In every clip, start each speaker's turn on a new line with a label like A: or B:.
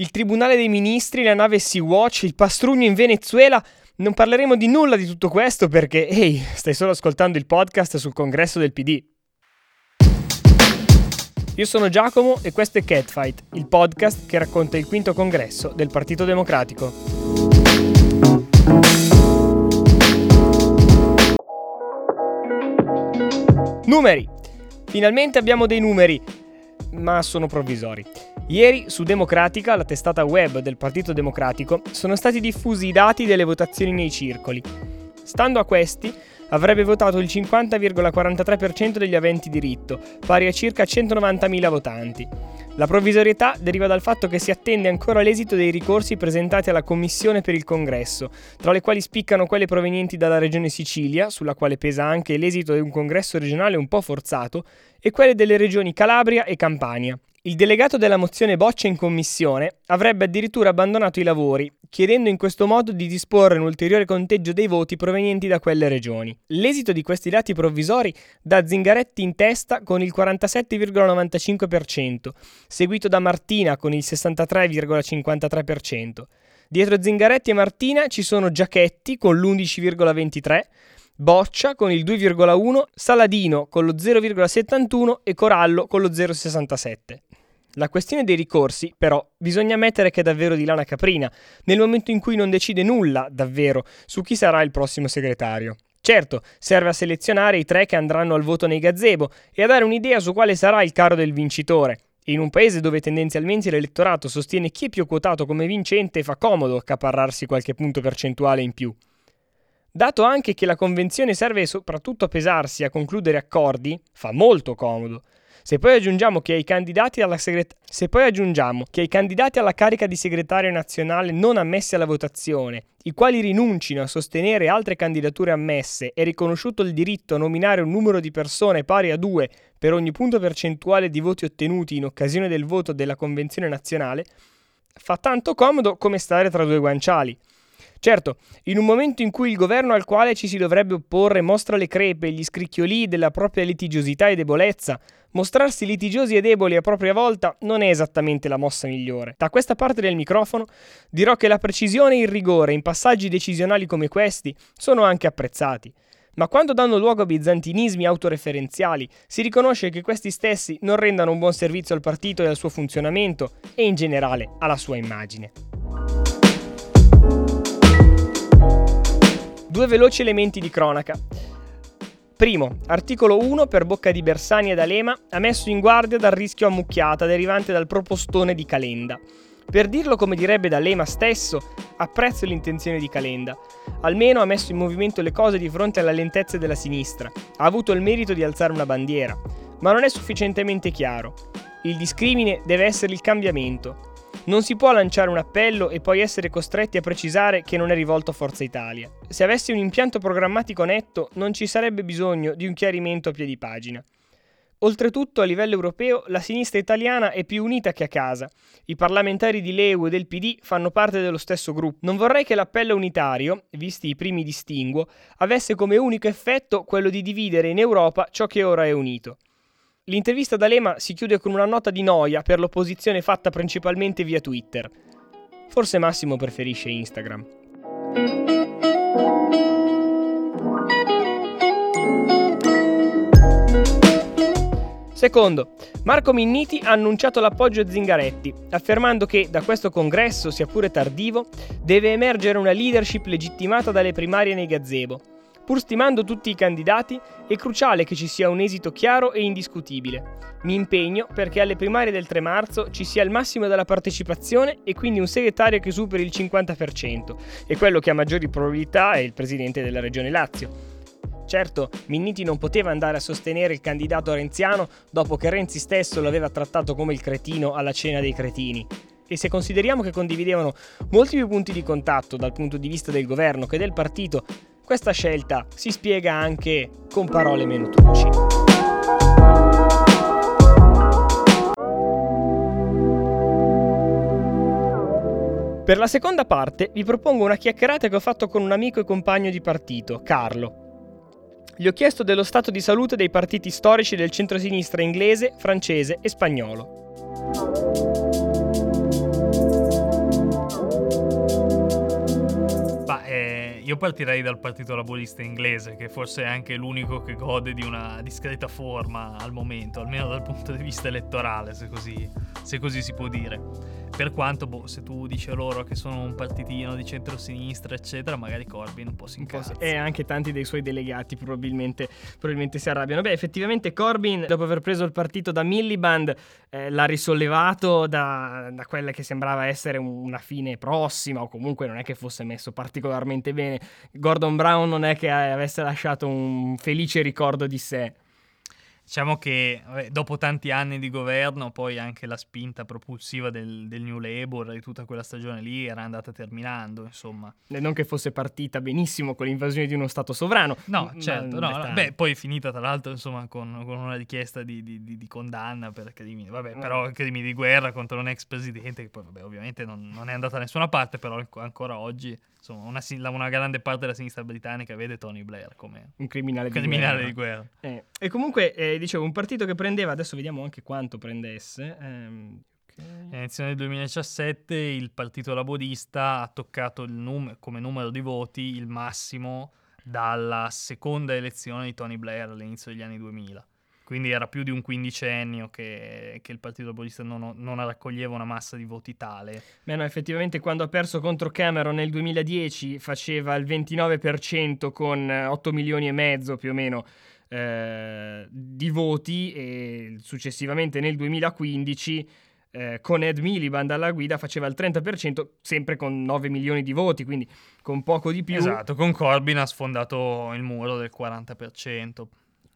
A: il Tribunale dei Ministri, la nave Sea-Watch, il pastrugno in Venezuela. Non parleremo di nulla di tutto questo perché, ehi, stai solo ascoltando il podcast sul congresso del PD. Io sono Giacomo e questo è Catfight, il podcast che racconta il quinto congresso del Partito Democratico. Numeri! Finalmente abbiamo dei numeri, ma sono provvisori. Ieri su Democratica, la testata web del Partito Democratico, sono stati diffusi i dati delle votazioni nei circoli. Stando a questi, avrebbe votato il 50,43% degli aventi diritto, pari a circa 190.000 votanti. La provvisorietà deriva dal fatto che si attende ancora l'esito dei ricorsi presentati alla Commissione per il Congresso, tra le quali spiccano quelle provenienti dalla Regione Sicilia, sulla quale pesa anche l'esito di un congresso regionale un po' forzato, e quelle delle regioni Calabria e Campania. Il delegato della mozione Boccia in commissione avrebbe addirittura abbandonato i lavori, chiedendo in questo modo di disporre un ulteriore conteggio dei voti provenienti da quelle regioni. L'esito di questi dati provvisori dà Zingaretti in testa con il 47,95%, seguito da Martina con il 63,53%. Dietro Zingaretti e Martina ci sono Giachetti con l'11,23%, Boccia con il 2,1, Saladino con lo 0,71 e Corallo con lo 0,67. La questione dei ricorsi, però, bisogna ammettere che è davvero di lana caprina, nel momento in cui non decide nulla, davvero, su chi sarà il prossimo segretario. Certo, serve a selezionare i tre che andranno al voto nei gazebo e a dare un'idea su quale sarà il caro del vincitore. In un paese dove tendenzialmente l'elettorato sostiene chi è più quotato come vincente, fa comodo accaparrarsi qualche punto percentuale in più. Dato anche che la convenzione serve soprattutto a pesarsi e a concludere accordi, fa molto comodo. Se poi, aggiungiamo che ai candidati alla segret- che ai candidati alla carica di segretario nazionale non ammessi alla votazione, i quali rinuncino a sostenere altre candidature ammesse, è riconosciuto il diritto a nominare un numero di persone pari a due per ogni punto percentuale di voti ottenuti in occasione del voto della Convenzione nazionale, fa tanto comodo come stare tra due guanciali. Certo, in un momento in cui il governo al quale ci si dovrebbe opporre mostra le crepe e gli scricchiolii della propria litigiosità e debolezza, mostrarsi litigiosi e deboli a propria volta non è esattamente la mossa migliore. Da questa parte del microfono dirò che la precisione e il rigore in passaggi decisionali come questi sono anche apprezzati. Ma quando danno luogo a bizantinismi autoreferenziali, si riconosce che questi stessi non rendano un buon servizio al partito e al suo funzionamento e in generale alla sua immagine. Due veloci elementi di cronaca. Primo, articolo 1 per bocca di Bersani ed Alema ha messo in guardia dal rischio ammucchiata derivante dal propostone di Calenda. Per dirlo come direbbe D'Alema stesso, apprezzo l'intenzione di Calenda. Almeno ha messo in movimento le cose di fronte alle lentezze della sinistra. Ha avuto il merito di alzare una bandiera. Ma non è sufficientemente chiaro. Il discrimine deve essere il cambiamento. Non si può lanciare un appello e poi essere costretti a precisare che non è rivolto a Forza Italia. Se avessi un impianto programmatico netto, non ci sarebbe bisogno di un chiarimento a piedi pagina. Oltretutto, a livello europeo, la sinistra italiana è più unita che a casa. I parlamentari di Leu e del PD fanno parte dello stesso gruppo. Non vorrei che l'appello unitario, visti i primi distinguo, avesse come unico effetto quello di dividere in Europa ciò che ora è unito. L'intervista D'Alema si chiude con una nota di noia per l'opposizione fatta principalmente via Twitter. Forse Massimo preferisce Instagram. Secondo, Marco Minniti ha annunciato l'appoggio a Zingaretti, affermando che da questo congresso, sia pure tardivo, deve emergere una leadership legittimata dalle primarie nei gazebo Pur stimando tutti i candidati, è cruciale che ci sia un esito chiaro e indiscutibile. Mi impegno perché alle primarie del 3 marzo ci sia il massimo della partecipazione e quindi un segretario che superi il 50%, e quello che ha maggiori probabilità è il presidente della regione Lazio. Certo, Minniti non poteva andare a sostenere il candidato renziano dopo che Renzi stesso lo aveva trattato come il cretino alla cena dei cretini. E se consideriamo che condividevano molti più punti di contatto dal punto di vista del governo che del partito, questa scelta si spiega anche con parole meno truci. Per la seconda parte vi propongo una chiacchierata che ho fatto con un amico e compagno di partito, Carlo. Gli ho chiesto dello stato di salute dei partiti storici del centrosinistra inglese, francese e spagnolo.
B: Io partirei dal Partito Laburista inglese, che forse è anche l'unico che gode di una discreta forma al momento, almeno dal punto di vista elettorale, se così, se così si può dire. Per quanto, boh, se tu dici loro che sono un partitino di centrosinistra, eccetera, magari Corbyn un po' si incazza.
A: E anche tanti dei suoi delegati probabilmente, probabilmente, si arrabbiano. Beh, effettivamente Corbyn, dopo aver preso il partito da Milliband, eh, l'ha risollevato da, da, quella che sembrava essere una fine prossima, o comunque non è che fosse messo particolarmente bene. Gordon Brown non è che avesse lasciato un felice ricordo di sé.
B: Diciamo che vabbè, dopo tanti anni di governo, poi anche la spinta propulsiva del, del, New Labour di tutta quella stagione lì era andata terminando, insomma.
A: E non che fosse partita benissimo con l'invasione di uno Stato sovrano.
B: No, certo, no, no, beh, poi è finita tra l'altro, insomma, con, con una richiesta di, di, di, di, condanna per crimini, vabbè, no. però crimini di guerra contro un ex presidente, che poi, vabbè, ovviamente non, non è andata da nessuna parte, però ancora oggi insomma, una, una, grande parte della sinistra britannica vede Tony Blair come
A: un criminale,
B: criminale di guerra. Di
A: guerra. Eh. E comunque, eh, dicevo, un partito che prendeva, adesso vediamo anche quanto prendesse. Ehm.
B: Elezione del 2017 il Partito Laborista ha toccato num- come numero di voti il massimo dalla seconda elezione di Tony Blair all'inizio degli anni 2000 quindi era più di un quindicennio che, che il Partito Laborista non, non, raccoglieva una massa di voti tale.
A: Beh no, effettivamente quando ha perso contro Cameron nel 2010 faceva il 29% con 8 milioni e mezzo più o meno eh, di voti e successivamente nel 2015 eh, con Ed Miliband alla guida faceva il 30%, sempre con 9 milioni di voti, quindi con poco di più.
B: Esatto, con Corbyn ha sfondato il muro del 40%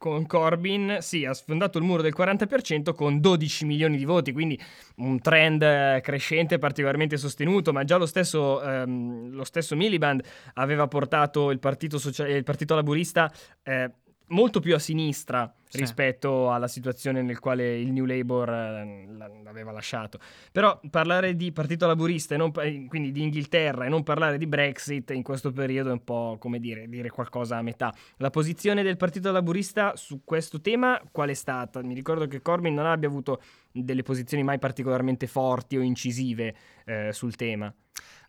A: con Corbyn, sì, ha sfondato il muro del 40% con 12 milioni di voti, quindi un trend eh, crescente particolarmente sostenuto, ma già lo stesso, ehm, lo stesso Miliband aveva portato il Partito, Social- il partito Laburista eh, molto più a sinistra sì. rispetto alla situazione nel quale il New Labour eh, l'aveva lasciato. Però parlare di partito laburista, e non, quindi di Inghilterra, e non parlare di Brexit in questo periodo è un po' come dire, dire qualcosa a metà. La posizione del partito laburista su questo tema qual è stata? Mi ricordo che Corbyn non abbia avuto delle posizioni mai particolarmente forti o incisive eh, sul tema.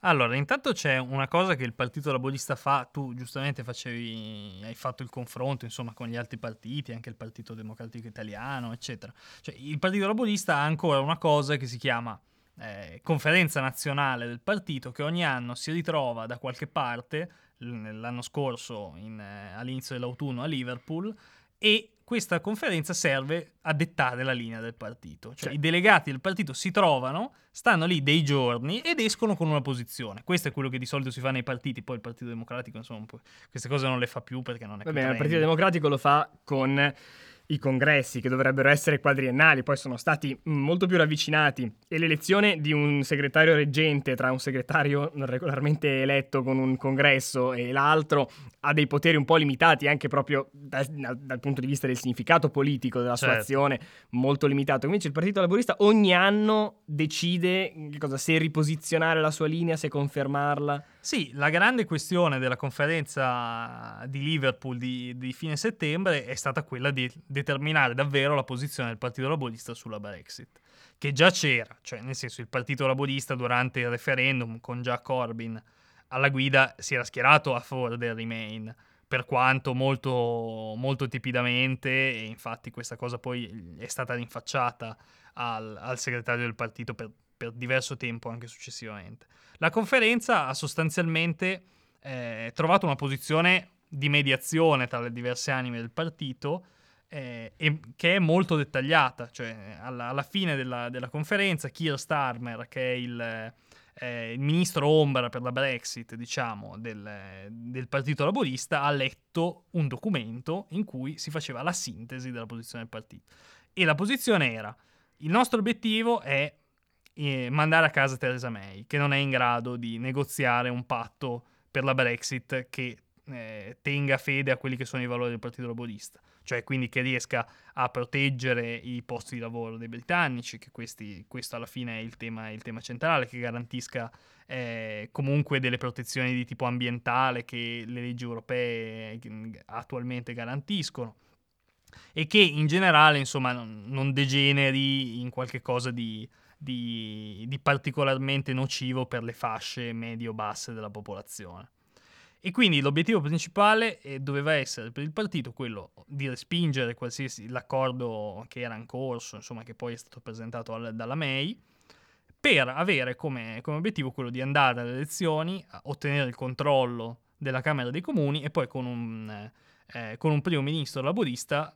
B: Allora, intanto c'è una cosa che il Partito Laborista fa, tu giustamente facevi, hai fatto il confronto insomma, con gli altri partiti, anche il Partito Democratico Italiano, eccetera. Cioè, il Partito Laborista ha ancora una cosa che si chiama eh, conferenza nazionale del partito che ogni anno si ritrova da qualche parte, l'anno scorso in, eh, all'inizio dell'autunno a Liverpool, e questa conferenza serve a dettare la linea del partito. Cioè, cioè, i delegati del partito si trovano, stanno lì dei giorni ed escono con una posizione. Questo è quello che di solito si fa nei partiti. Poi il Partito Democratico, insomma, queste cose non le fa più perché non è
A: Vabbè, il Partito Democratico lo fa con i congressi che dovrebbero essere quadriennali, poi sono stati molto più ravvicinati e l'elezione di un segretario reggente tra un segretario regolarmente eletto con un congresso e l'altro ha dei poteri un po' limitati anche proprio dal, dal punto di vista del significato politico della sua certo. azione, molto limitato. Invece il Partito Laborista ogni anno decide cosa, se riposizionare la sua linea, se confermarla.
B: Sì, la grande questione della conferenza di Liverpool di, di fine settembre è stata quella di determinare davvero la posizione del Partito Laborista sulla Brexit, che già c'era, cioè nel senso il Partito Laborista durante il referendum con Jack Corbyn alla guida si era schierato a favore del Remain, per quanto molto, molto tipidamente, e infatti questa cosa poi è stata rinfacciata al, al segretario del partito per, per, diverso tempo anche successivamente. La conferenza ha sostanzialmente eh, trovato una posizione di mediazione tra le diverse anime del partito, eh, che è molto dettagliata, cioè alla, alla fine della, della, conferenza Keir Starmer, che è il, eh, il ministro ombra per la Brexit, diciamo, del, del, Partito Laborista, ha letto un documento in cui si faceva la sintesi della posizione del partito. E la posizione era, il nostro obiettivo è mandare a casa Theresa May, che non è in grado di negoziare un patto per la Brexit che eh, tenga fede a quelli che sono i valori del Partito Laborista. Cioè quindi che riesca a proteggere i posti di lavoro dei britannici, che questi, questo alla fine è il tema, il tema centrale, che garantisca eh, comunque delle protezioni di tipo ambientale che le leggi europee eh, attualmente garantiscono e che in generale insomma non, degeneri in qualche cosa di, di, di particolarmente nocivo per le fasce medio-basse della popolazione. E quindi l'obiettivo principale eh, doveva essere per il partito quello di respingere qualsiasi l'accordo che era in corso, insomma, che poi è stato presentato al, dalla May, per avere come, come, obiettivo quello di andare alle elezioni, ottenere il controllo della Camera dei Comuni e poi con un, eh, con un primo ministro laburista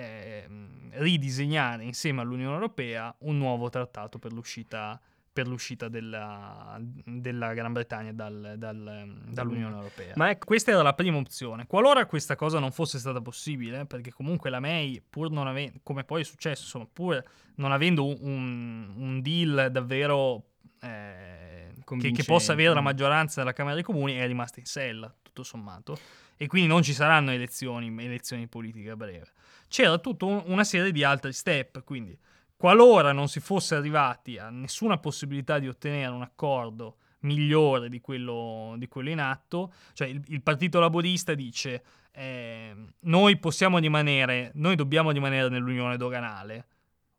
B: eh, ridisegnare insieme all'Unione Europea un nuovo trattato per l'uscita per l'uscita della, della Gran Bretagna dal, dal, dall'Unione Europea. Ma ecco, questa era la prima opzione. Qualora questa cosa non fosse stata possibile, perché comunque la May, pur non avendo, come poi è successo, insomma, pur non avendo un, un deal davvero eh, che, che, possa avere la maggioranza della Camera dei Comuni, è rimasta in sella, tutto sommato. E quindi non ci saranno elezioni, elezioni politiche a breve. C'era tutta un, una serie di altri step, quindi Qualora non si fosse arrivati a nessuna possibilità di ottenere un accordo migliore di quello, di quello in atto, cioè il, il Partito Laborista dice eh, noi possiamo rimanere, noi dobbiamo rimanere nell'unione doganale,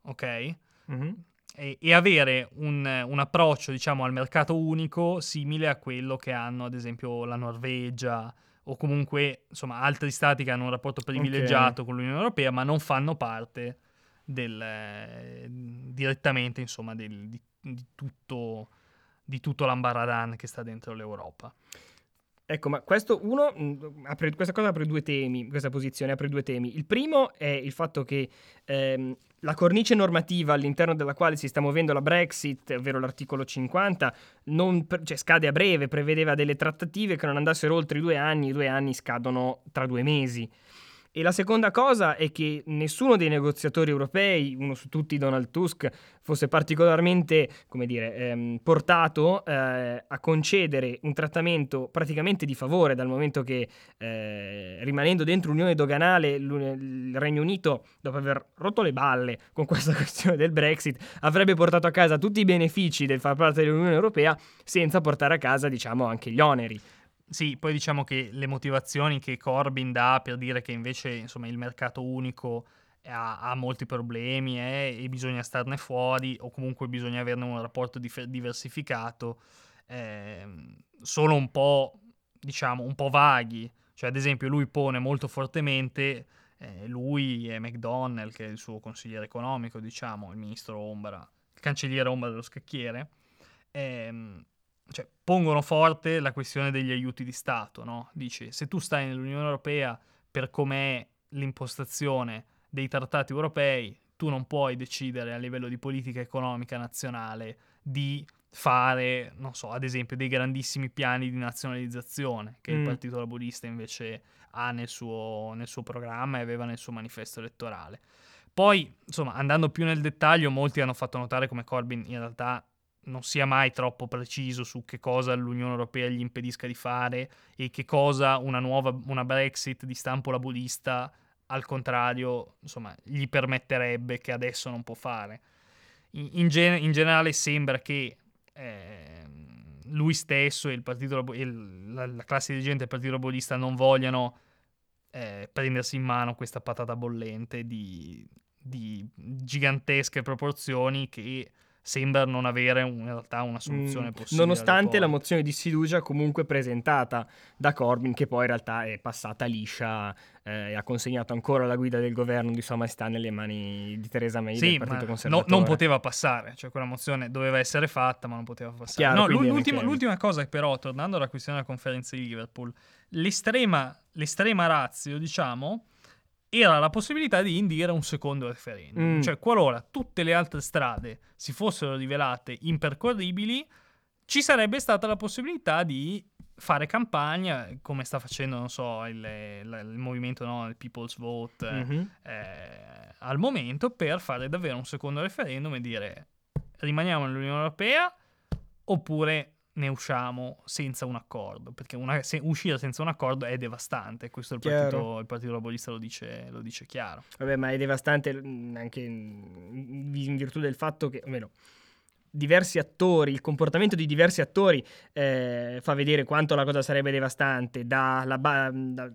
B: ok? Mm-hmm. E, e, avere un, un, approccio, diciamo, al mercato unico simile a quello che hanno, ad esempio, la Norvegia o comunque, insomma, altri stati che hanno un rapporto privilegiato okay. con l'Unione Europea, ma non fanno parte del, eh, direttamente insomma, del, di, di, tutto, di tutto l'ambaradan che sta dentro l'Europa.
A: Ecco, ma questo uno apre, questa cosa apre due temi, questa posizione apre due temi. Il primo è il fatto che ehm, la cornice normativa all'interno della quale si sta muovendo la Brexit, ovvero l'articolo 50, non, cioè, scade a breve, prevedeva delle trattative che non andassero oltre i due anni, i due anni scadono tra due mesi. E la seconda cosa è che nessuno dei negoziatori europei, uno su tutti Donald Tusk, fosse particolarmente, dire, ehm, portato eh, a concedere un trattamento praticamente di favore, dal momento che eh, rimanendo dentro l'unione doganale il Regno Unito, dopo aver rotto le balle con questa questione del Brexit, avrebbe portato a casa tutti i benefici del far parte dell'Unione Europea senza portare a casa, diciamo, anche gli oneri.
B: Sì, poi diciamo che le motivazioni che Corbyn dà per dire che invece insomma, il mercato unico ha, ha molti problemi eh, e bisogna starne fuori o comunque bisogna averne un rapporto dif- diversificato eh, sono un po', diciamo, un po' vaghi. Cioè, ad esempio, lui pone molto fortemente, eh, lui e McDonnell, che è il suo consigliere economico, diciamo, il ministro ombra, il cancelliere ombra dello scacchiere, ehm, cioè, pongono forte la questione degli aiuti di Stato, no? Dice, se tu stai nell'Unione Europea per com'è l'impostazione dei trattati europei, tu non puoi decidere a livello di politica economica nazionale di fare, non so, ad esempio dei grandissimi piani di nazionalizzazione che mm. il Partito Laburista invece ha nel suo, nel suo programma e aveva nel suo manifesto elettorale. Poi, insomma, andando più nel dettaglio, molti hanno fatto notare come Corbyn in realtà non sia mai troppo preciso su che cosa l'Unione Europea gli impedisca di fare e che cosa una nuova una Brexit di stampo laburista al contrario insomma gli permetterebbe che adesso non può fare. In, in, gen- in generale sembra che eh, lui stesso e, partito, e la, la, classe dirigente del Partito Laburista non vogliano eh, prendersi in mano questa patata bollente di, di gigantesche proporzioni che sembra non avere in realtà una soluzione mm, possibile.
A: Nonostante la mozione di sfiducia comunque presentata da Corbyn, che poi in realtà è passata liscia eh, e ha consegnato ancora la guida del governo di Sua Maestà nelle mani di Theresa May sì, del Partito Conservatore.
B: No, non poteva passare, cioè quella mozione doveva essere fatta ma non poteva passare. Chiaro, no, l'ultima, l'ultima cosa però, tornando alla questione della conferenza di Liverpool, l'estrema, l'estrema razio, diciamo era la possibilità di indire un secondo referendum. Mm. Cioè, qualora tutte le altre strade si fossero rivelate impercorribili, ci sarebbe stata la possibilità di fare campagna, come sta facendo, non so, il, il, il movimento, no, il People's Vote, mm-hmm. eh, al momento, per fare davvero un secondo referendum e dire rimaniamo nell'Unione Europea oppure ne usciamo senza un accordo, perché una, se, uscire senza un accordo è devastante, questo il partito, il partito, Laborista lo dice, lo dice, chiaro.
A: Vabbè, ma è devastante mm, anche in virtù del fatto che, o meno, diversi attori, il comportamento di diversi attori eh, fa vedere quanto la cosa sarebbe devastante, da, ba- da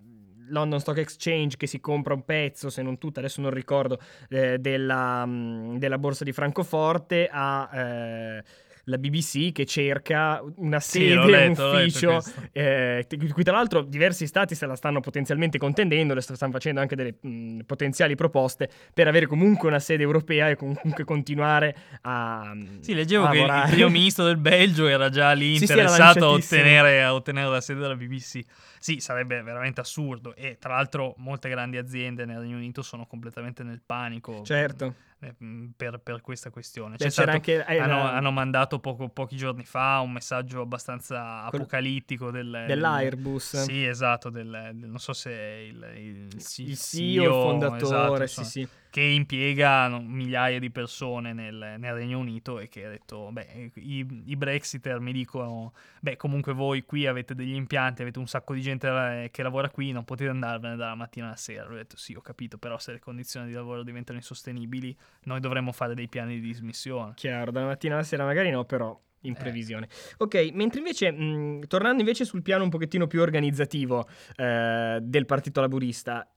A: London Stock Exchange che si compra un pezzo, se non tutto, adesso non ricordo, eh, della, mm, della borsa di Francoforte a... Eh, la BBC che cerca una
B: Sì,
A: sede, un
B: letto, letto
A: ufficio, eh, qui tra l'altro diversi stati se la stanno potenzialmente contendendo, le st- stanno facendo anche delle mh, potenziali proposte per avere comunque una sede europea e comunque continuare a
B: Sì, leggevo
A: a
B: che il primo ministro del Belgio era già lì
A: Sì, sì,
B: interessato a,
A: lanciatissimo.
B: ottenere, a ottenere la sede della BBC. Sì, sarebbe veramente assurdo. E tra l'altro molte grandi aziende nel Regno Unito sono completamente nel panico
A: Certo.
B: Eh, mh, per, per questa questione.
A: Beh,
B: stato-
A: anche eh,
B: hanno,
A: la-
B: hanno mandato poco- pochi giorni fa un messaggio abbastanza apocalittico del,
A: dell'Airbus.
B: Sì, esatto, del, del- non so se è il, il,
A: il CEO, il fondatore,
B: esatto,
A: sì, sì.
B: Che impiega migliaia di persone nel, nel Regno Unito e che ha detto, beh, i, i Brexiter mi dicono, beh, comunque voi qui avete degli impianti, avete un sacco di gente la- che lavora qui, non potete andarvene dalla mattina alla sera. Ho detto, sì, ho capito, però se le condizioni di lavoro diventano insostenibili, noi dovremmo fare dei piani di dismissione.
A: Chiaro, dalla mattina alla sera magari no, però in
B: Eh.
A: previsione. Ok, mentre invece, mh, tornando invece sul piano un pochettino più organizzativo eh, del Partito Laburista,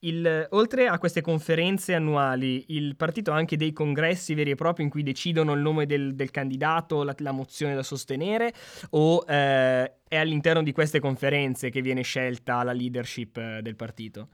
A: il- oltre a queste conferenze annuali, il partito ha anche dei congressi veri e propri in cui decidono il nome del, del candidato, la, la mozione da sostenere, o eh, è all'interno di queste conferenze che viene scelta la leadership eh, del partito?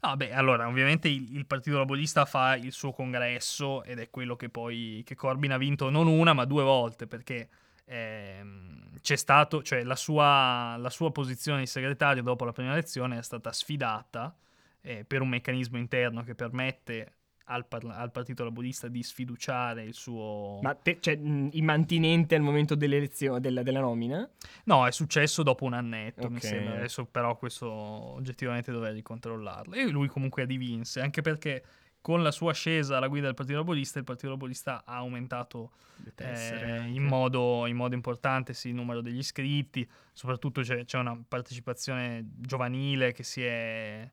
B: Ah, beh, allora, ovviamente il, il Partito Laburista fa il suo congresso ed è quello che poi che Corbyn ha vinto non una, ma due volte, perché ehm, c'è stato, cioè la sua, la sua posizione di segretario dopo la prima elezione è stata sfidata eh, per un meccanismo interno che permette al, parla- al Partito Laburista di sfiduciare il suo...
A: Ma te- cioè, mh, immantinente al momento dell'elezione, della, della nomina?
B: No, è successo dopo un annetto, mi
A: Ok.
B: sembra. Adesso però questo oggettivamente dovrei ricontrollarlo. E lui comunque divinse, anche perché con la sua ascesa alla guida del Partito Laburista, il Partito Laburista ha aumentato eh, in, modo, in modo importante sì, il numero degli iscritti, soprattutto c'è, c'è una partecipazione giovanile che si è,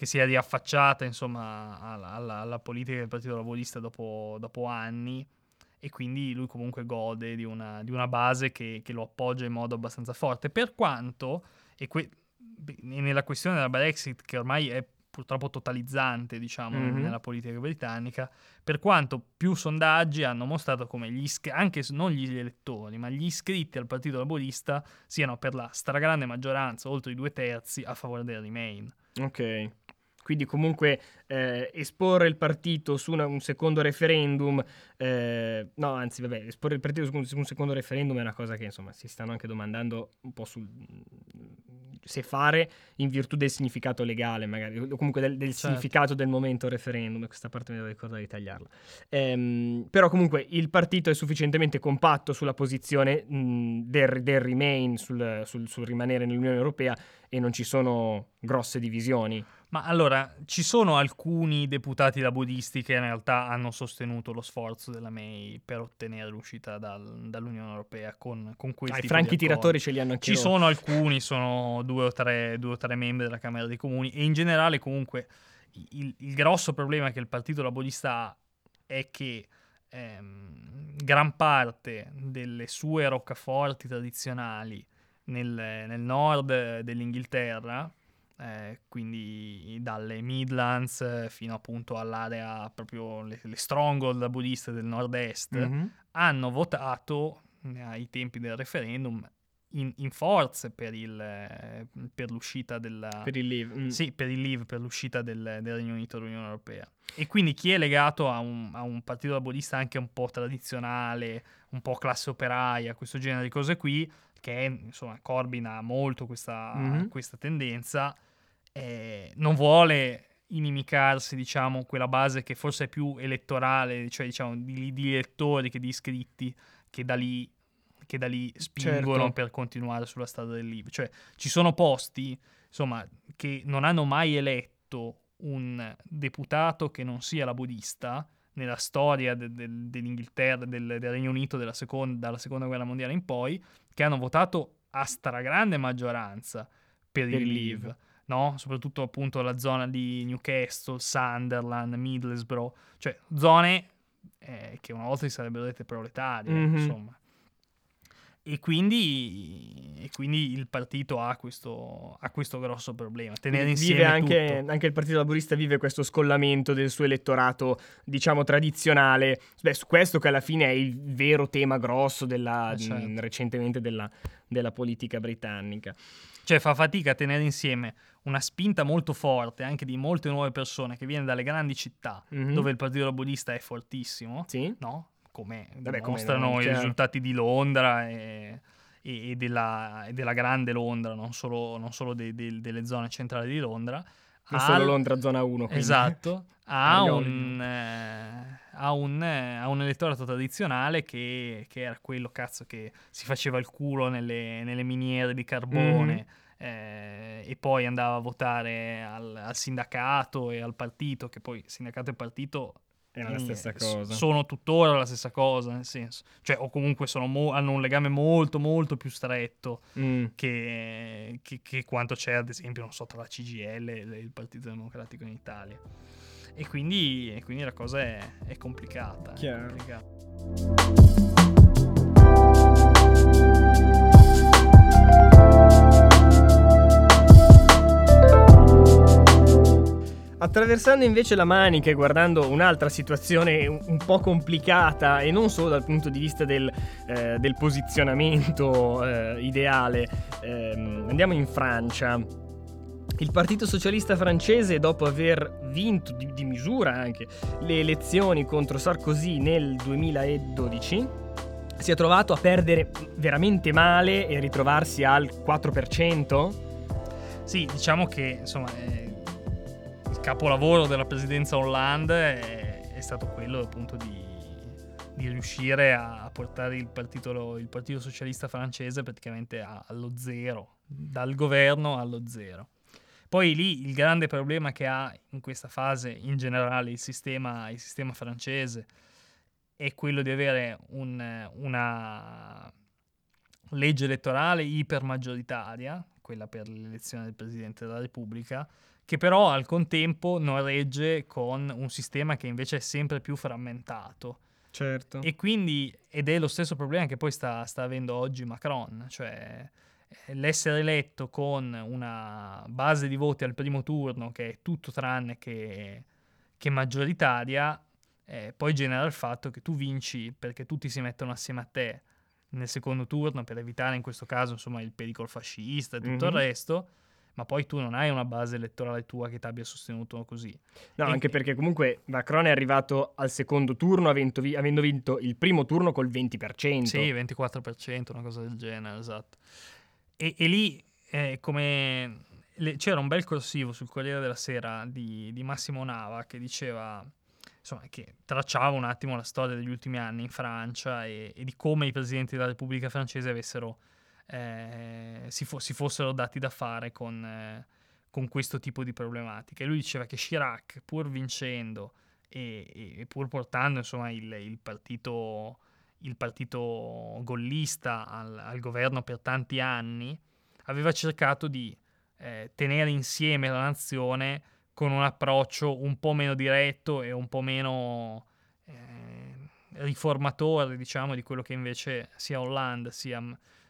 B: che si è riaffacciata insomma, alla, alla- alla politica del Partito Laburista dopo, dopo anni e quindi lui comunque gode di una, di una base che, che lo appoggia in modo abbastanza forte, per quanto, e que- nella questione della Brexit che ormai è purtroppo totalizzante diciamo
A: Mhm.
B: nella politica britannica, per quanto più sondaggi hanno mostrato come gli iscri- anche non gli elettori, ma gli iscritti al Partito Laburista siano per la stragrande maggioranza, oltre i due terzi, a favore del Remain.
A: Ok. Quindi comunque eh, esporre il partito su una- un secondo referendum, eh, no anzi vabbè, esporre il partito su un, su un secondo referendum è una cosa che insomma si stanno anche domandando un po' sul se fare in virtù del significato legale magari, o comunque del, del
B: Certo.
A: significato del momento referendum, questa parte mi devo ricordare di tagliarla. Ehm, però comunque il partito è sufficientemente compatto sulla posizione mh, del, del remain, sul, sul- sul rimanere nell'Unione Europea e non ci sono grosse divisioni.
B: Ma allora, ci sono alcuni deputati laburisti che in realtà hanno sostenuto lo sforzo della May per ottenere l'uscita dal- dall'Unione Europea con, con quel
A: Ah, i franchi tiratori ce li hanno anche
B: Ci
A: loro.
B: sono alcuni, sono due o, tre, due o tre membri della Camera dei Comuni e in generale comunque il, il grosso problema che il Partito Laburista ha è che ehm, gran parte delle sue roccaforti tradizionali nel, nel nord dell'Inghilterra, eh, quindi dalle Midlands fino appunto all'area proprio le, le stronghold laburiste del nord-est,
A: Mhm.
B: hanno votato eh, ai tempi del referendum in, in forze per, il, eh, per l'uscita della...
A: per il leave. mm.
B: Sì, per il leave, per l'uscita del, del Regno Unito dall'Unione Europea. E quindi chi è legato a un, a un partito laburista anche un po' tradizionale, un po' classe operaia, questo genere di cose qui, che insomma Corbyn ha molto questa,
A: Mhm.
B: questa tendenza, eh, non vuole inimicarsi, diciamo, quella base che forse è più elettorale, cioè diciamo di, di elettori che di iscritti, che da lì, che da lì spingono
A: Certo.
B: per continuare sulla strada del leave. Cioè ci sono posti, insomma, che non hanno mai eletto un deputato che non sia laburista nella storia de- del- dell'Inghilterra, del, del Regno Unito della seconda, dalla seconda guerra mondiale in poi, che hanno votato a stragrande maggioranza per, il
A: leave.
B: No? Soprattutto appunto la zona di Newcastle, Sunderland, Middlesbrough, cioè zone eh, che una volta si sarebbero dette proletarie,
A: Mhm.
B: insomma. E quindi, e quindi, il partito ha questo, ha questo grosso problema. Tenere insieme
A: anche, anche, il Partito Laburista vive questo scollamento del suo elettorato, diciamo, tradizionale. Beh, su questo che alla fine è il vero tema grosso della, eh, certo. mh, recentemente della, della politica britannica.
B: Cioè fa fatica a tenere insieme una spinta molto forte anche di molte nuove persone che viene dalle grandi città mm-hmm. dove il Partito Laburista è fortissimo, sì. no? Come Vabbè, dimostrano come no, i certo. risultati di Londra e, e, della, e, della, grande Londra, non solo, non solo de, de, delle zone centrali di Londra.
A: Non solo Londra zona 1. Quindi.
B: Esatto, ha un, eh, ha, un, eh, ha un, elettorato tradizionale che, che, era quello cazzo che si faceva il culo nelle, nelle miniere di carbone. Mm-hmm. Eh, e poi andava a votare al, al, sindacato e al partito, che poi sindacato e partito
A: è la stessa cosa.
B: Sono tuttora la stessa cosa, nel senso. Cioè, o comunque mo- hanno un legame molto, molto più stretto mm. che, che, che, quanto c'è, ad esempio, non so, tra la CGL e il Partito Democratico in Italia. E quindi, e quindi la cosa è, è complicata.
A: Chiaro.
B: È complicata.
A: Attraversando invece la manica e guardando un'altra situazione un po' complicata e non solo dal punto di vista del, eh, del posizionamento eh, ideale, eh, andiamo in Francia. Il Partito Socialista francese, dopo aver vinto di, di misura anche le elezioni contro Sarkozy nel 2012, si è trovato a perdere veramente male e ritrovarsi al 4%?
B: Sì, diciamo che insomma eh, capolavoro della presidenza Hollande è, è stato quello appunto di, di riuscire a portare il partito, il partito, Socialista francese praticamente allo zero, dal governo allo zero. Poi lì il grande problema che ha in questa fase in generale il sistema, il sistema francese è quello di avere un, una legge elettorale ipermaggioritaria, quella per l'elezione del Presidente della Repubblica, che però al contempo non regge con un sistema che invece è sempre più frammentato.
A: Certo.
B: E quindi, ed è lo stesso problema che poi sta, sta avendo oggi Macron, cioè eh, l'essere eletto con una base di voti al primo turno che è tutto tranne che, che maggioritaria, eh, poi genera il fatto che tu vinci perché tutti si mettono assieme a te nel secondo turno per evitare in questo caso insomma il pericolo fascista e tutto mm-hmm. il resto ma poi tu non hai una base elettorale tua che ti abbia sostenuto così.
A: No, e... anche perché comunque Macron è arrivato al secondo turno avendo, vi- avendo vinto il primo turno col 20%.
B: Sì, 24%, una cosa del genere, esatto. E, e lì, eh, come... Le... c'era un bel corsivo sul Corriere della Sera di, di Massimo Nava che diceva insomma, che tracciava un attimo la storia degli ultimi anni in Francia e, e, di come i presidenti della Repubblica francese avessero eh, si, fo- si, fossero dati da fare con, eh, con, questo tipo di problematiche. Lui diceva che Chirac, pur vincendo e, e pur portando insomma, il, il, partito, il partito gollista al, al, governo per tanti anni, aveva cercato di eh, tenere insieme la nazione con un approccio un po' meno diretto e un po' meno eh, riformatore, diciamo, di quello che invece sia Hollande sia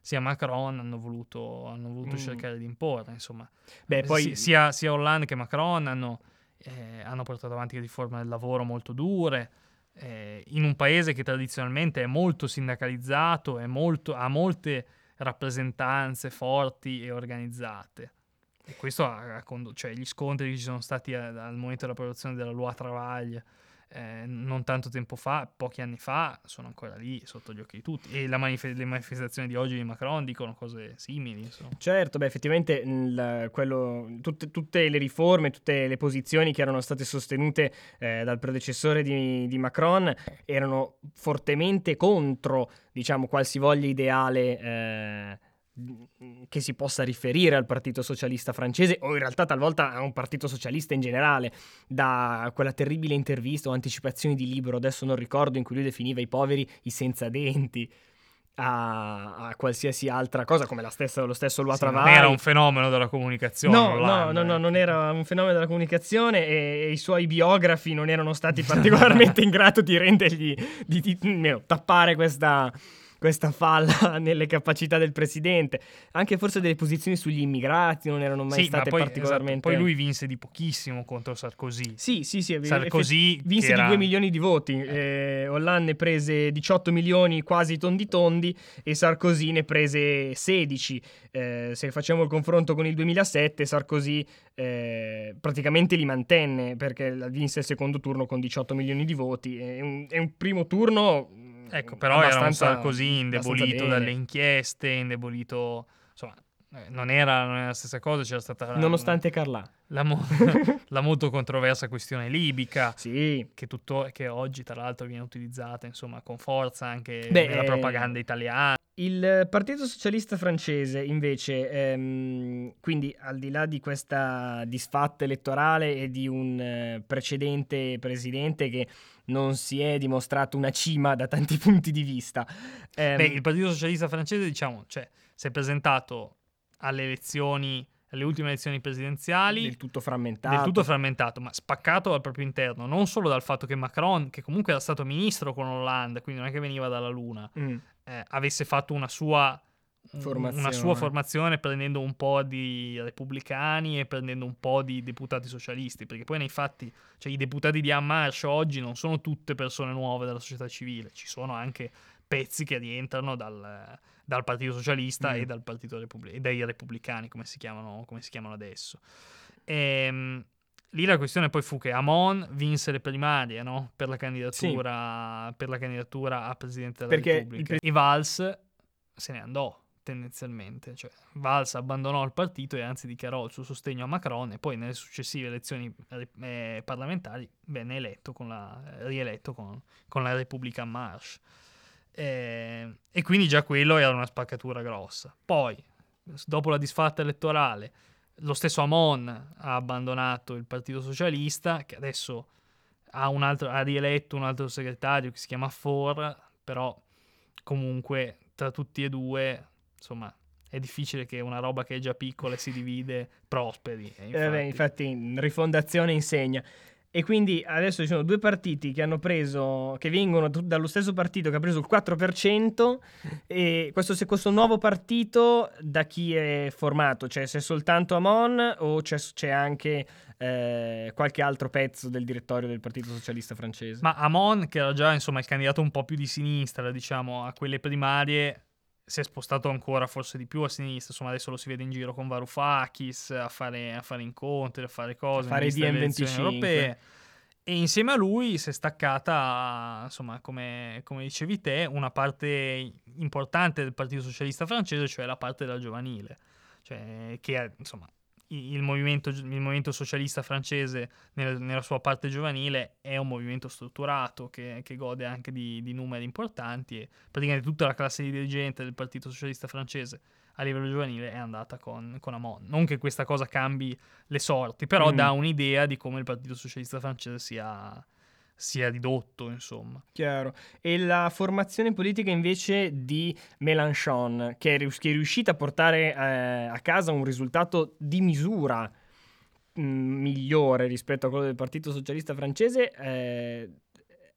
B: sia Macron hanno voluto, hanno voluto mm. cercare di imporre. Insomma, Beh, poi... sia, sia Hollande che Macron hanno, eh, hanno portato avanti riforme del lavoro molto dure. Eh, in un paese che tradizionalmente è molto sindacalizzato, è molto, ha molte rappresentanze forti e organizzate. E questo ha, ha condotto, cioè gli scontri che ci sono stati a, al momento dell'approvazione della Loi Travaglia eh, non tanto tempo fa, pochi anni fa, sono ancora lì sotto gli occhi di tutti. E manif- le manifestazioni di oggi di Macron dicono cose simili. Insomma.
A: Certo, beh, effettivamente il, quello, tutte, tutte, le riforme, tutte le posizioni che erano state sostenute eh, dal predecessore di, di, Macron erano fortemente contro, diciamo, qualsivoglia ideale. Eh, che si possa riferire al Partito Socialista francese o in realtà talvolta a un Partito Socialista in generale, da quella terribile intervista o anticipazioni di libro, adesso non ricordo, in cui lui definiva i poveri i senza denti. A, a, qualsiasi altra cosa, come stessa, lo stesso Loi sì, Travail.
B: Non era un fenomeno della comunicazione.
A: No, no, no, no, non era un fenomeno della comunicazione e, e i suoi biografi non erano stati particolarmente in grado di rendergli, di, di, di, di tappare questa, questa falla nelle capacità del presidente. Anche forse delle posizioni sugli immigrati non erano mai
B: Sì, ma
A: state
B: poi,
A: particolarmente...
B: esatto, poi lui vinse di pochissimo contro Sarkozy.
A: Sì, sì, sì.
B: Sarkozy
A: effe- vinse
B: era-
A: di 2 milioni di voti. Eh, Hollande ne prese 18 milioni quasi tondi tondi e Sarkozy ne prese 16. Eh, se facciamo il confronto con il 2007, Sarkozy eh, praticamente li mantenne perché vinse il secondo turno con 18 milioni di voti. È un, è un primo turno.
B: Ecco, però era un Sarkozy indebolito dalle inchieste, indebolito... Insomma, non era, non era la stessa cosa, c'era stata...
A: Nonostante Carlà.
B: La, mo- la molto controversa questione libica.
A: Sì,
B: Che, tutto, che oggi tra l'altro viene utilizzata insomma con forza anche
A: Beh,
B: nella
A: eh,
B: propaganda italiana
A: Il Partito Socialista francese, invece, ehm, quindi al di là di questa disfatta elettorale e di un eh, precedente presidente che non si è dimostrato una cima da tanti punti di vista, ehm,
B: Beh, il Partito Socialista francese, diciamo, cioè, si è presentato alle elezioni, alle ultime elezioni presidenziali
A: del tutto frammentato.
B: del tutto frammentato, ma spaccato al proprio interno, non solo dal fatto che Macron, che comunque era stato ministro con Hollande, quindi non è che veniva dalla Luna,
A: Mm,
B: eh, avesse fatto una sua
A: Formazione.
B: una sua formazione prendendo un po' di repubblicani e prendendo un po' di deputati socialisti, perché poi nei fatti, cioè i deputati di En Marche oggi non sono tutte persone nuove della società civile, ci sono anche pezzi che rientrano dal, dal Partito Socialista
A: Mm.
B: e dal Partito Repubblic- e dai Repubblicani, come si chiamano, come si chiamano adesso. Ehm, lì la questione poi fu che Amon vinse le primarie no? per, la candidatura, per la candidatura a Presidente della
A: Perché
B: Repubblica e Valls se ne andò tendenzialmente, cioè Valls abbandonò il partito e anzi dichiarò il suo sostegno a Macron e poi nelle successive elezioni eh, parlamentari venne eletto con la, rieletto con, con la Repubblica Marche. Eh, e quindi già quello era una spaccatura grossa. Poi, dopo la disfatta elettorale, lo stesso Amon ha abbandonato il Partito Socialista, che adesso ha, un altro, ha rieletto un altro segretario che si chiama For, però comunque tra tutti e due, insomma, è difficile che una roba che è già piccola e si divide prosperi. E
A: Eh beh, infatti, Rifondazione insegna. E quindi adesso ci sono due partiti che hanno preso, che vengono dallo stesso partito che ha preso il 4%. E questo, se questo nuovo partito da chi è formato? Cioè, se è soltanto Amon o c'è, c'è anche eh, qualche altro pezzo del direttorio del Partito Socialista francese?
B: Ma Amon, che era già insomma il candidato un po' più di sinistra, diciamo, a quelle primarie, si è spostato ancora forse di più a sinistra. Insomma, adesso lo si vede in giro con Varoufakis a fare, a fare incontri, a fare cose,
A: A fare
B: in vista delle
A: DM25.
B: elezioni europee. E insieme a lui si è staccata, insomma, come, come dicevi te, una parte importante del Partito Socialista francese, cioè la parte della giovanile. Cioè, che insomma, il movimento, il movimento socialista francese nel- nella sua parte giovanile è un movimento strutturato che, che gode anche di, di numeri importanti e praticamente tutta la classe dirigente del Partito Socialista francese a livello giovanile è andata con, con Amon. Non che questa cosa cambi le sorti, però
A: Mm.
B: dà un'idea di come il Partito Socialista francese sia, sia ridotto, insomma.
A: Chiaro. E la formazione politica invece di Mélenchon, che è, è riuscita a portare eh, a casa un risultato di misura mh, migliore rispetto a quello del Partito Socialista francese, eh,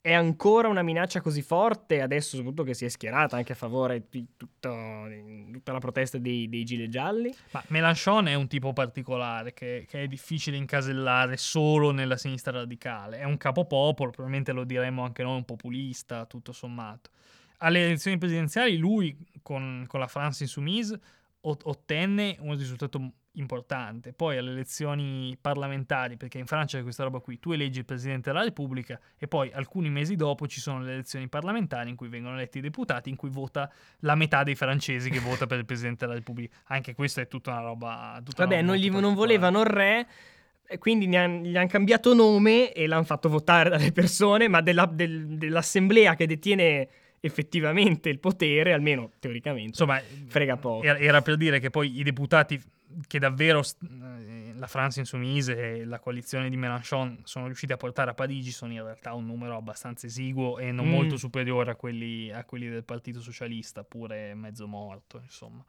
A: è ancora una minaccia così forte adesso, soprattutto che si è schierata anche a favore di tutto- tutta la protesta dei, dei gilet gialli?
B: Ma Mélenchon è un tipo particolare che, che è difficile incasellare solo nella sinistra radicale. È un capopopolo, probabilmente lo diremmo anche noi, un populista, tutto sommato. Alle elezioni presidenziali lui, con, con la France Insoumise, ottenne un risultato importante. Poi alle elezioni parlamentari, perché in Francia c'è questa roba qui, tu eleggi il Presidente della Repubblica e poi alcuni mesi dopo ci sono le elezioni parlamentari in cui vengono eletti i deputati, in cui vota la metà dei francesi che vota per il Presidente della Repubblica. Anche questa è tutta una roba... Tutta
A: Vabbè,
B: una
A: non,
B: roba
A: gli,
B: molto
A: non volevano il re, quindi han- gli hanno cambiato nome e l'hanno fatto votare dalle persone, ma della- del- dell'assemblea che detiene effettivamente il potere, almeno teoricamente,
B: Insomma,
A: frega poco.
B: era, per dire che poi i deputati che davvero eh, la France Insoumise e la coalizione di Mélenchon sono riusciti a portare a Parigi sono in realtà un numero abbastanza esiguo e non
A: Mm.
B: molto superiore a quelli, a quelli del Partito Socialista, pure mezzo morto, insomma.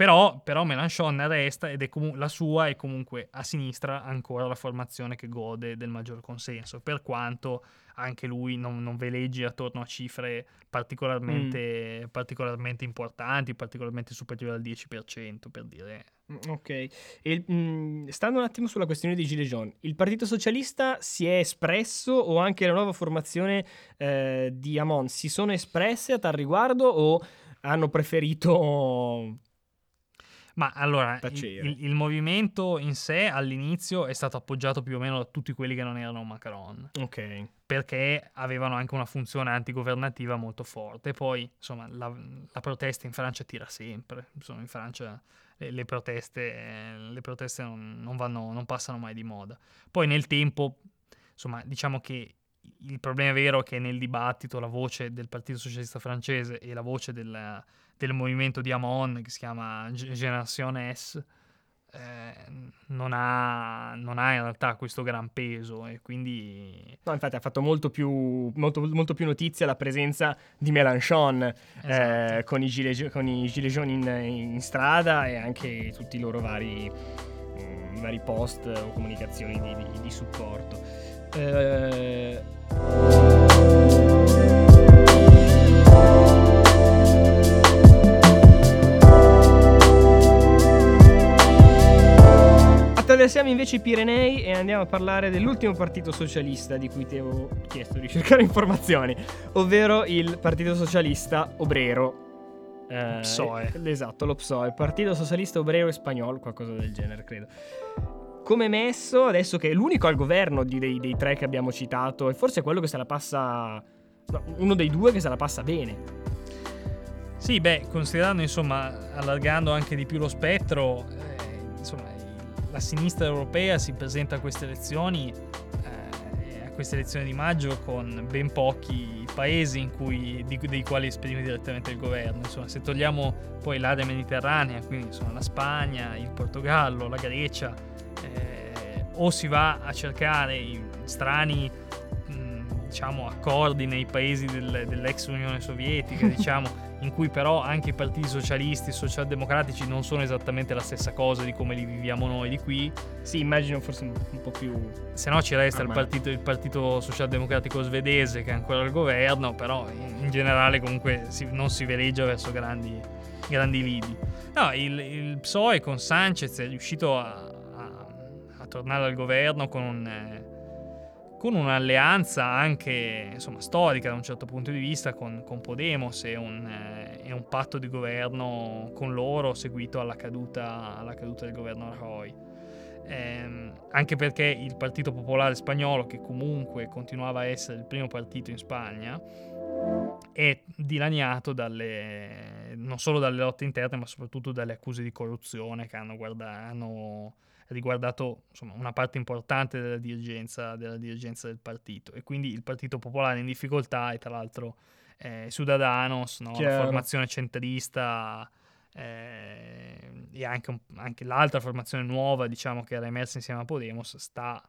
B: Però, però Mélenchon resta ed è comu- la sua è comunque a sinistra ancora la formazione che gode del maggior consenso, per quanto anche lui non, non veleggi attorno a cifre particolarmente, mm. particolarmente importanti, particolarmente superiori al 10%, per dire.
A: Mm, ok, e, mh, mm, stando un attimo sulla questione di Gilles Jaunes, il Partito Socialista si è espresso o anche la nuova formazione eh, di Amon si sono espresse a tal riguardo o hanno preferito
B: ma allora, il, il, movimento in sé all'inizio è stato appoggiato più o meno da tutti quelli che non erano Macron.
A: Ok.
B: Perché avevano anche una funzione antigovernativa molto forte. Poi, insomma, la, la protesta in Francia tira sempre. Insomma, in Francia le, le proteste, le proteste non, non, vanno, non passano mai di moda. Poi nel tempo, insomma, diciamo che il problema vero è che nel dibattito la voce del Partito Socialista francese e la voce del, del movimento di Amon che si chiama Generation S eh, non, ha, non, ha, in realtà questo gran peso e quindi...
A: No, infatti ha fatto molto più, molto, molto più notizia la presenza di Mélenchon eh, esatto. eh, con, i gilet, con i gilet jaune in, in, strada e anche tutti i loro vari, mh, mm, vari post o comunicazioni di, di, di supporto. Eh... Attraversiamo invece i Pirenei e andiamo a parlare dell'ultimo partito socialista di cui ti avevo chiesto di cercare informazioni, ovvero il Partito Socialista Obrero.
B: Eh, PSOE.
A: Esatto, lo PSOE, il Partito Socialista Obrero Spagnolo, qualcosa del genere, credo. Come messo, adesso che è l'unico al governo di, dei, dei, tre che abbiamo citato, e forse è quello che se la passa... No, uno dei due che se la passa bene.
B: Sì, beh, considerando, insomma, allargando anche di più lo spettro, eh, insomma, la sinistra europea si presenta a queste elezioni, eh, a queste elezioni di maggio con ben pochi paesi cui, di, dei quali esprime direttamente il governo. Insomma, se togliamo poi l'area mediterranea, quindi insomma, la Spagna, il Portogallo, la Grecia, eh, o si va a cercare strani mh, diciamo, accordi nei paesi del, dell'ex Unione Sovietica, diciamo in cui però anche i partiti socialisti e socialdemocratici non sono esattamente la stessa cosa di come li viviamo noi di qui.
A: Sì, immagino forse un, po' più...
B: Se no ci resta il partito, il partito, socialdemocratico svedese che è ancora al governo, però in, in generale comunque si, non si veleggia verso grandi, grandi lidi. No, il, il, PSOE con Sanchez è riuscito a, a, a tornare al governo con un... Con un'alleanza anche insomma, storica da un certo punto di vista con, con Podemos e un, eh, e un, patto di governo con loro seguito alla caduta, alla caduta del governo Rajoy. Eh, anche perché il Partito Popolare Spagnolo, che comunque continuava a essere il primo partito in Spagna, è dilaniato dalle, non solo dalle lotte interne, ma soprattutto dalle accuse di corruzione che hanno, guarda, hanno riguardato insomma, una parte importante della dirigenza, della dirigenza, del partito e quindi il Partito Popolare in difficoltà e tra l'altro eh, Ciudadanos, no? la formazione centrista eh, e anche, anche, l'altra formazione nuova diciamo che era emersa insieme a Podemos sta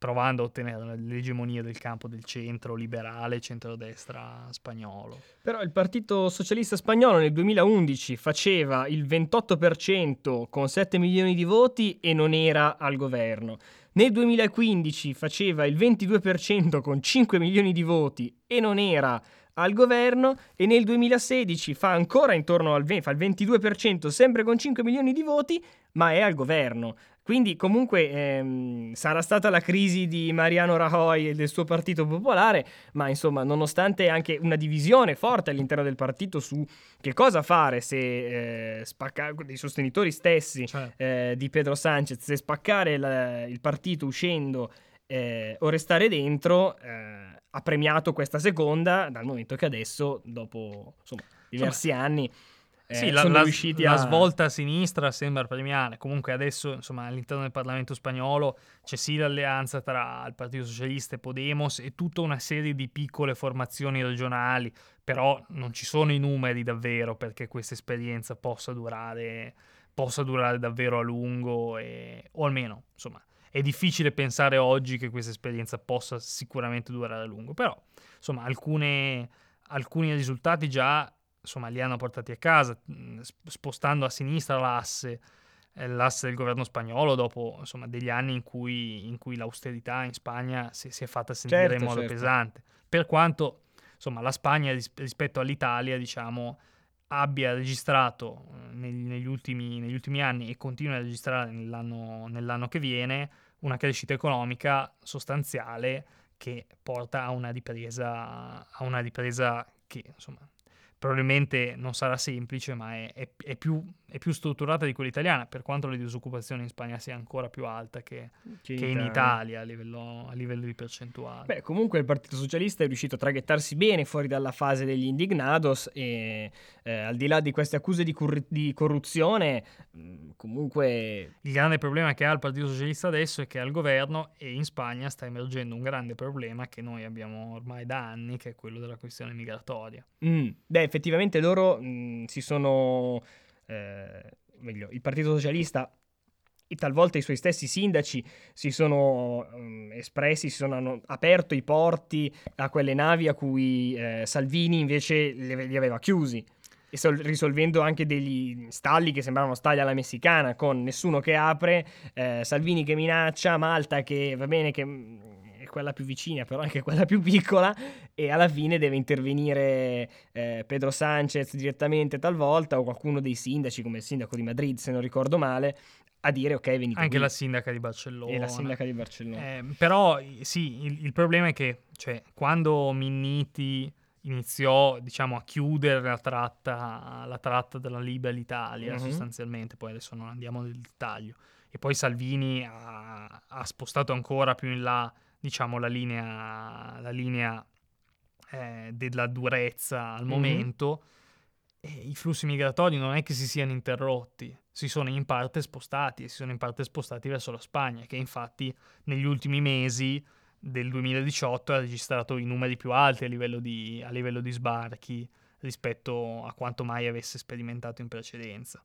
B: provando a ottenere l'egemonia del campo del centro liberale, centrodestra spagnolo.
A: Però il Partito Socialista Spagnolo nel 2011 faceva il 28% con 7 milioni di voti e non era al governo. Nel 2015 faceva il 22% con 5 milioni di voti e non era al governo e nel 2016 fa ancora intorno al 20, fa il 22% sempre con 5 milioni di voti, ma è al governo. Quindi comunque ehm, sarà stata la crisi di Mariano Rajoy e del suo partito popolare, ma insomma nonostante anche una divisione forte all'interno del partito su che cosa fare se eh, spaccare, dei sostenitori stessi cioè. eh, di Pedro Sanchez, se spaccare la, il partito uscendo eh, o restare dentro, eh, ha premiato questa seconda dal momento che adesso, dopo insomma, diversi insomma, anni
B: eh, sì, la, la, la, svolta a sinistra sembra premiare. Comunque adesso, insomma, all'interno del Parlamento spagnolo c'è sì l'alleanza tra il Partito Socialista e Podemos e tutta una serie di piccole formazioni regionali, però non ci sono i numeri davvero perché questa esperienza possa durare, possa durare davvero a lungo e, o almeno, insomma, è difficile pensare oggi che questa esperienza possa sicuramente durare a lungo, però, insomma, alcune, alcuni risultati già insomma, li hanno portati a casa. spostando a sinistra l'asse, eh, l'asse del governo spagnolo dopo insomma, degli anni in cui, in cui l'austerità in Spagna si, si, è fatta sentire certo, in modo certo. pesante. Per quanto insomma, la Spagna ris- rispetto all'Italia diciamo, abbia registrato negli, negli, ultimi, negli, ultimi, anni e continua a registrare nell'anno, nell'anno che viene una crescita economica sostanziale che porta a una ripresa, a una ripresa che insomma, probabilmente non sarà semplice, ma è, è, è, più, è, più, strutturata di quella italiana, per quanto la disoccupazione in Spagna sia ancora più alta che, che, che in Italia a livello, a livello, di percentuale.
A: Beh, comunque il Partito Socialista è riuscito a traghettarsi bene fuori dalla fase degli indignados e eh, al di là di queste accuse di, cur- di corruzione, mh, comunque...
B: Il grande problema che ha il Partito Socialista adesso è che al governo e in Spagna sta emergendo un grande problema che noi abbiamo ormai da anni, che è quello della questione migratoria.
A: Mm. Beh, effettivamente loro mh, si sono, eh, meglio, il Partito Socialista e talvolta i suoi stessi sindaci si sono um, espressi, si sono hanno aperto i porti a quelle navi a cui eh, Salvini invece li, li aveva chiusi sol- risolvendo anche degli stalli che sembravano stalli alla messicana con nessuno che apre, eh, Salvini che minaccia, Malta che va bene che quella più vicina, però anche quella più piccola, e alla fine deve intervenire eh, Pedro Sanchez direttamente talvolta o qualcuno dei sindaci, come il sindaco di Madrid, se non ricordo male, a dire ok, venite
B: Anche
A: qui.
B: la sindaca di Barcellona.
A: E la sindaca di Barcellona.
B: Eh, però sì, il, il, problema è che cioè, quando Minniti iniziò diciamo, a chiudere la tratta, la tratta della Libia all'Italia mm-hmm. sostanzialmente, poi adesso non andiamo nel dettaglio, e poi Salvini ha, ha spostato ancora più in là diciamo, la linea, la linea eh, della durezza al mm-hmm. momento, i flussi migratori non è che si siano interrotti, si sono in parte spostati e si sono in parte spostati verso la Spagna, che infatti negli ultimi mesi del 2018 ha registrato i numeri più alti a livello di, a livello di sbarchi rispetto a quanto mai avesse sperimentato in precedenza.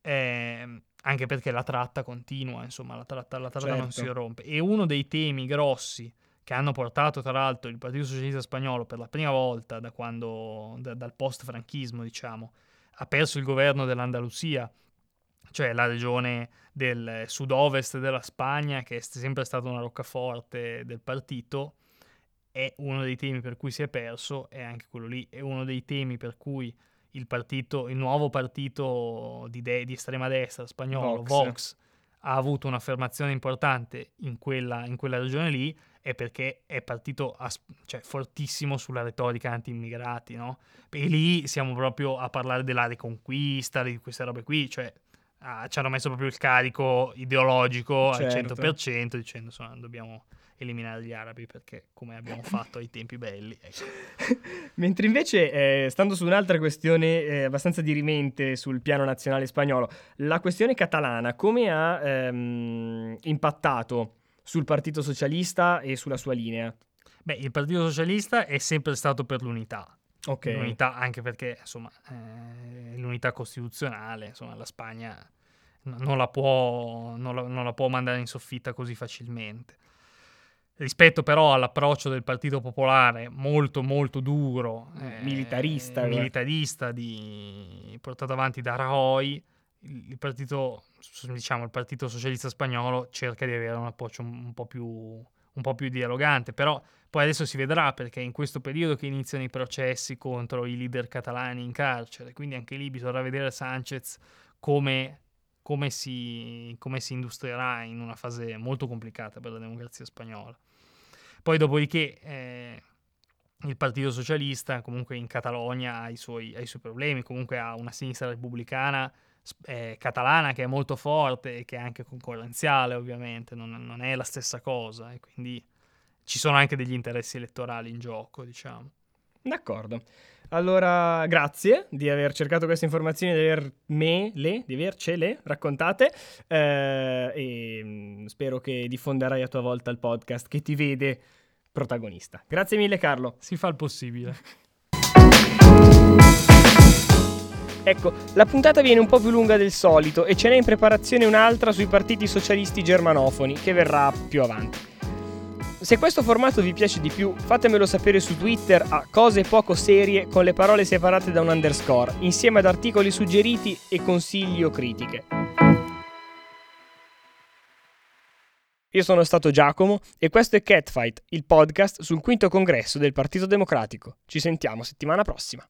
B: Eh, anche perché la tratta continua, insomma, la tratta, la tratta certo. non si certo. rompe. E uno dei temi grossi che hanno portato, tra l'altro, il Partito Socialista Spagnolo per la prima volta da quando, da, dal post-franchismo, diciamo, ha perso il governo dell'Andalusia, cioè la regione del sud-ovest della Spagna, che è sempre stata una roccaforte del partito, è uno dei temi per cui si è perso, e anche quello lì è uno dei temi per cui il, partito, il nuovo partito di, de- di estrema destra spagnolo, Vox. Vox. ha avuto un'affermazione importante in quella, in quella regione lì è perché è partito as- cioè, fortissimo sulla retorica anti-immigrati, no? E lì siamo proprio a parlare della riconquista, di queste robe qui, cioè ah, ci hanno messo proprio il carico ideologico certo. al 100% dicendo insomma dobbiamo eliminare gli arabi perché come abbiamo fatto ai tempi belli. Ecco.
A: Mentre invece, eh, stando su un'altra questione eh, abbastanza dirimente sul piano nazionale spagnolo, la questione catalana come ha ehm, impattato sul Partito Socialista e sulla sua linea?
B: Beh, il Partito Socialista è sempre stato per l'unità.
A: Okay.
B: L'unità anche perché, insomma, eh, l'unità costituzionale, insomma, la Spagna non la, può, non, la, non la può mandare in soffitta così facilmente rispetto però all'approccio del Partito Popolare molto molto duro,
A: eh, militarista,
B: eh, militarista di, portato avanti da Rajoy, il, partito, diciamo, il Partito Socialista Spagnolo cerca di avere un approccio un, po più, un po' più dialogante, però poi adesso si vedrà perché in questo periodo che iniziano i processi contro i leader catalani in carcere, quindi anche lì bisognerà vedere Sanchez come come si, come si, industrierà in una fase molto complicata per la democrazia spagnola. Poi dopodiché eh, il Partito Socialista comunque in Catalogna ha i, suoi, ha i suoi problemi, comunque ha una sinistra repubblicana eh, catalana che è molto forte e che è anche concorrenziale ovviamente, non, non, è la stessa cosa e quindi ci sono anche degli interessi elettorali in gioco, diciamo.
A: D'accordo. Allora, grazie di aver cercato queste informazioni, di averme, le, di avercele raccontate eh, e mm, spero che diffonderai a tua volta il podcast che ti vede protagonista. Grazie mille Carlo.
B: Si fa il possibile.
A: Ecco, la puntata viene un po' più lunga del solito e ce n'è in preparazione un'altra sui partiti socialisti germanofoni che verrà più avanti. Se questo formato vi piace di più, fatemelo sapere su Twitter a cose poco serie con le parole separate da un underscore, insieme ad articoli suggeriti e consigli o critiche. Io sono stato Giacomo e questo è Catfight, il podcast sul quinto congresso del Partito Democratico. Ci sentiamo settimana prossima.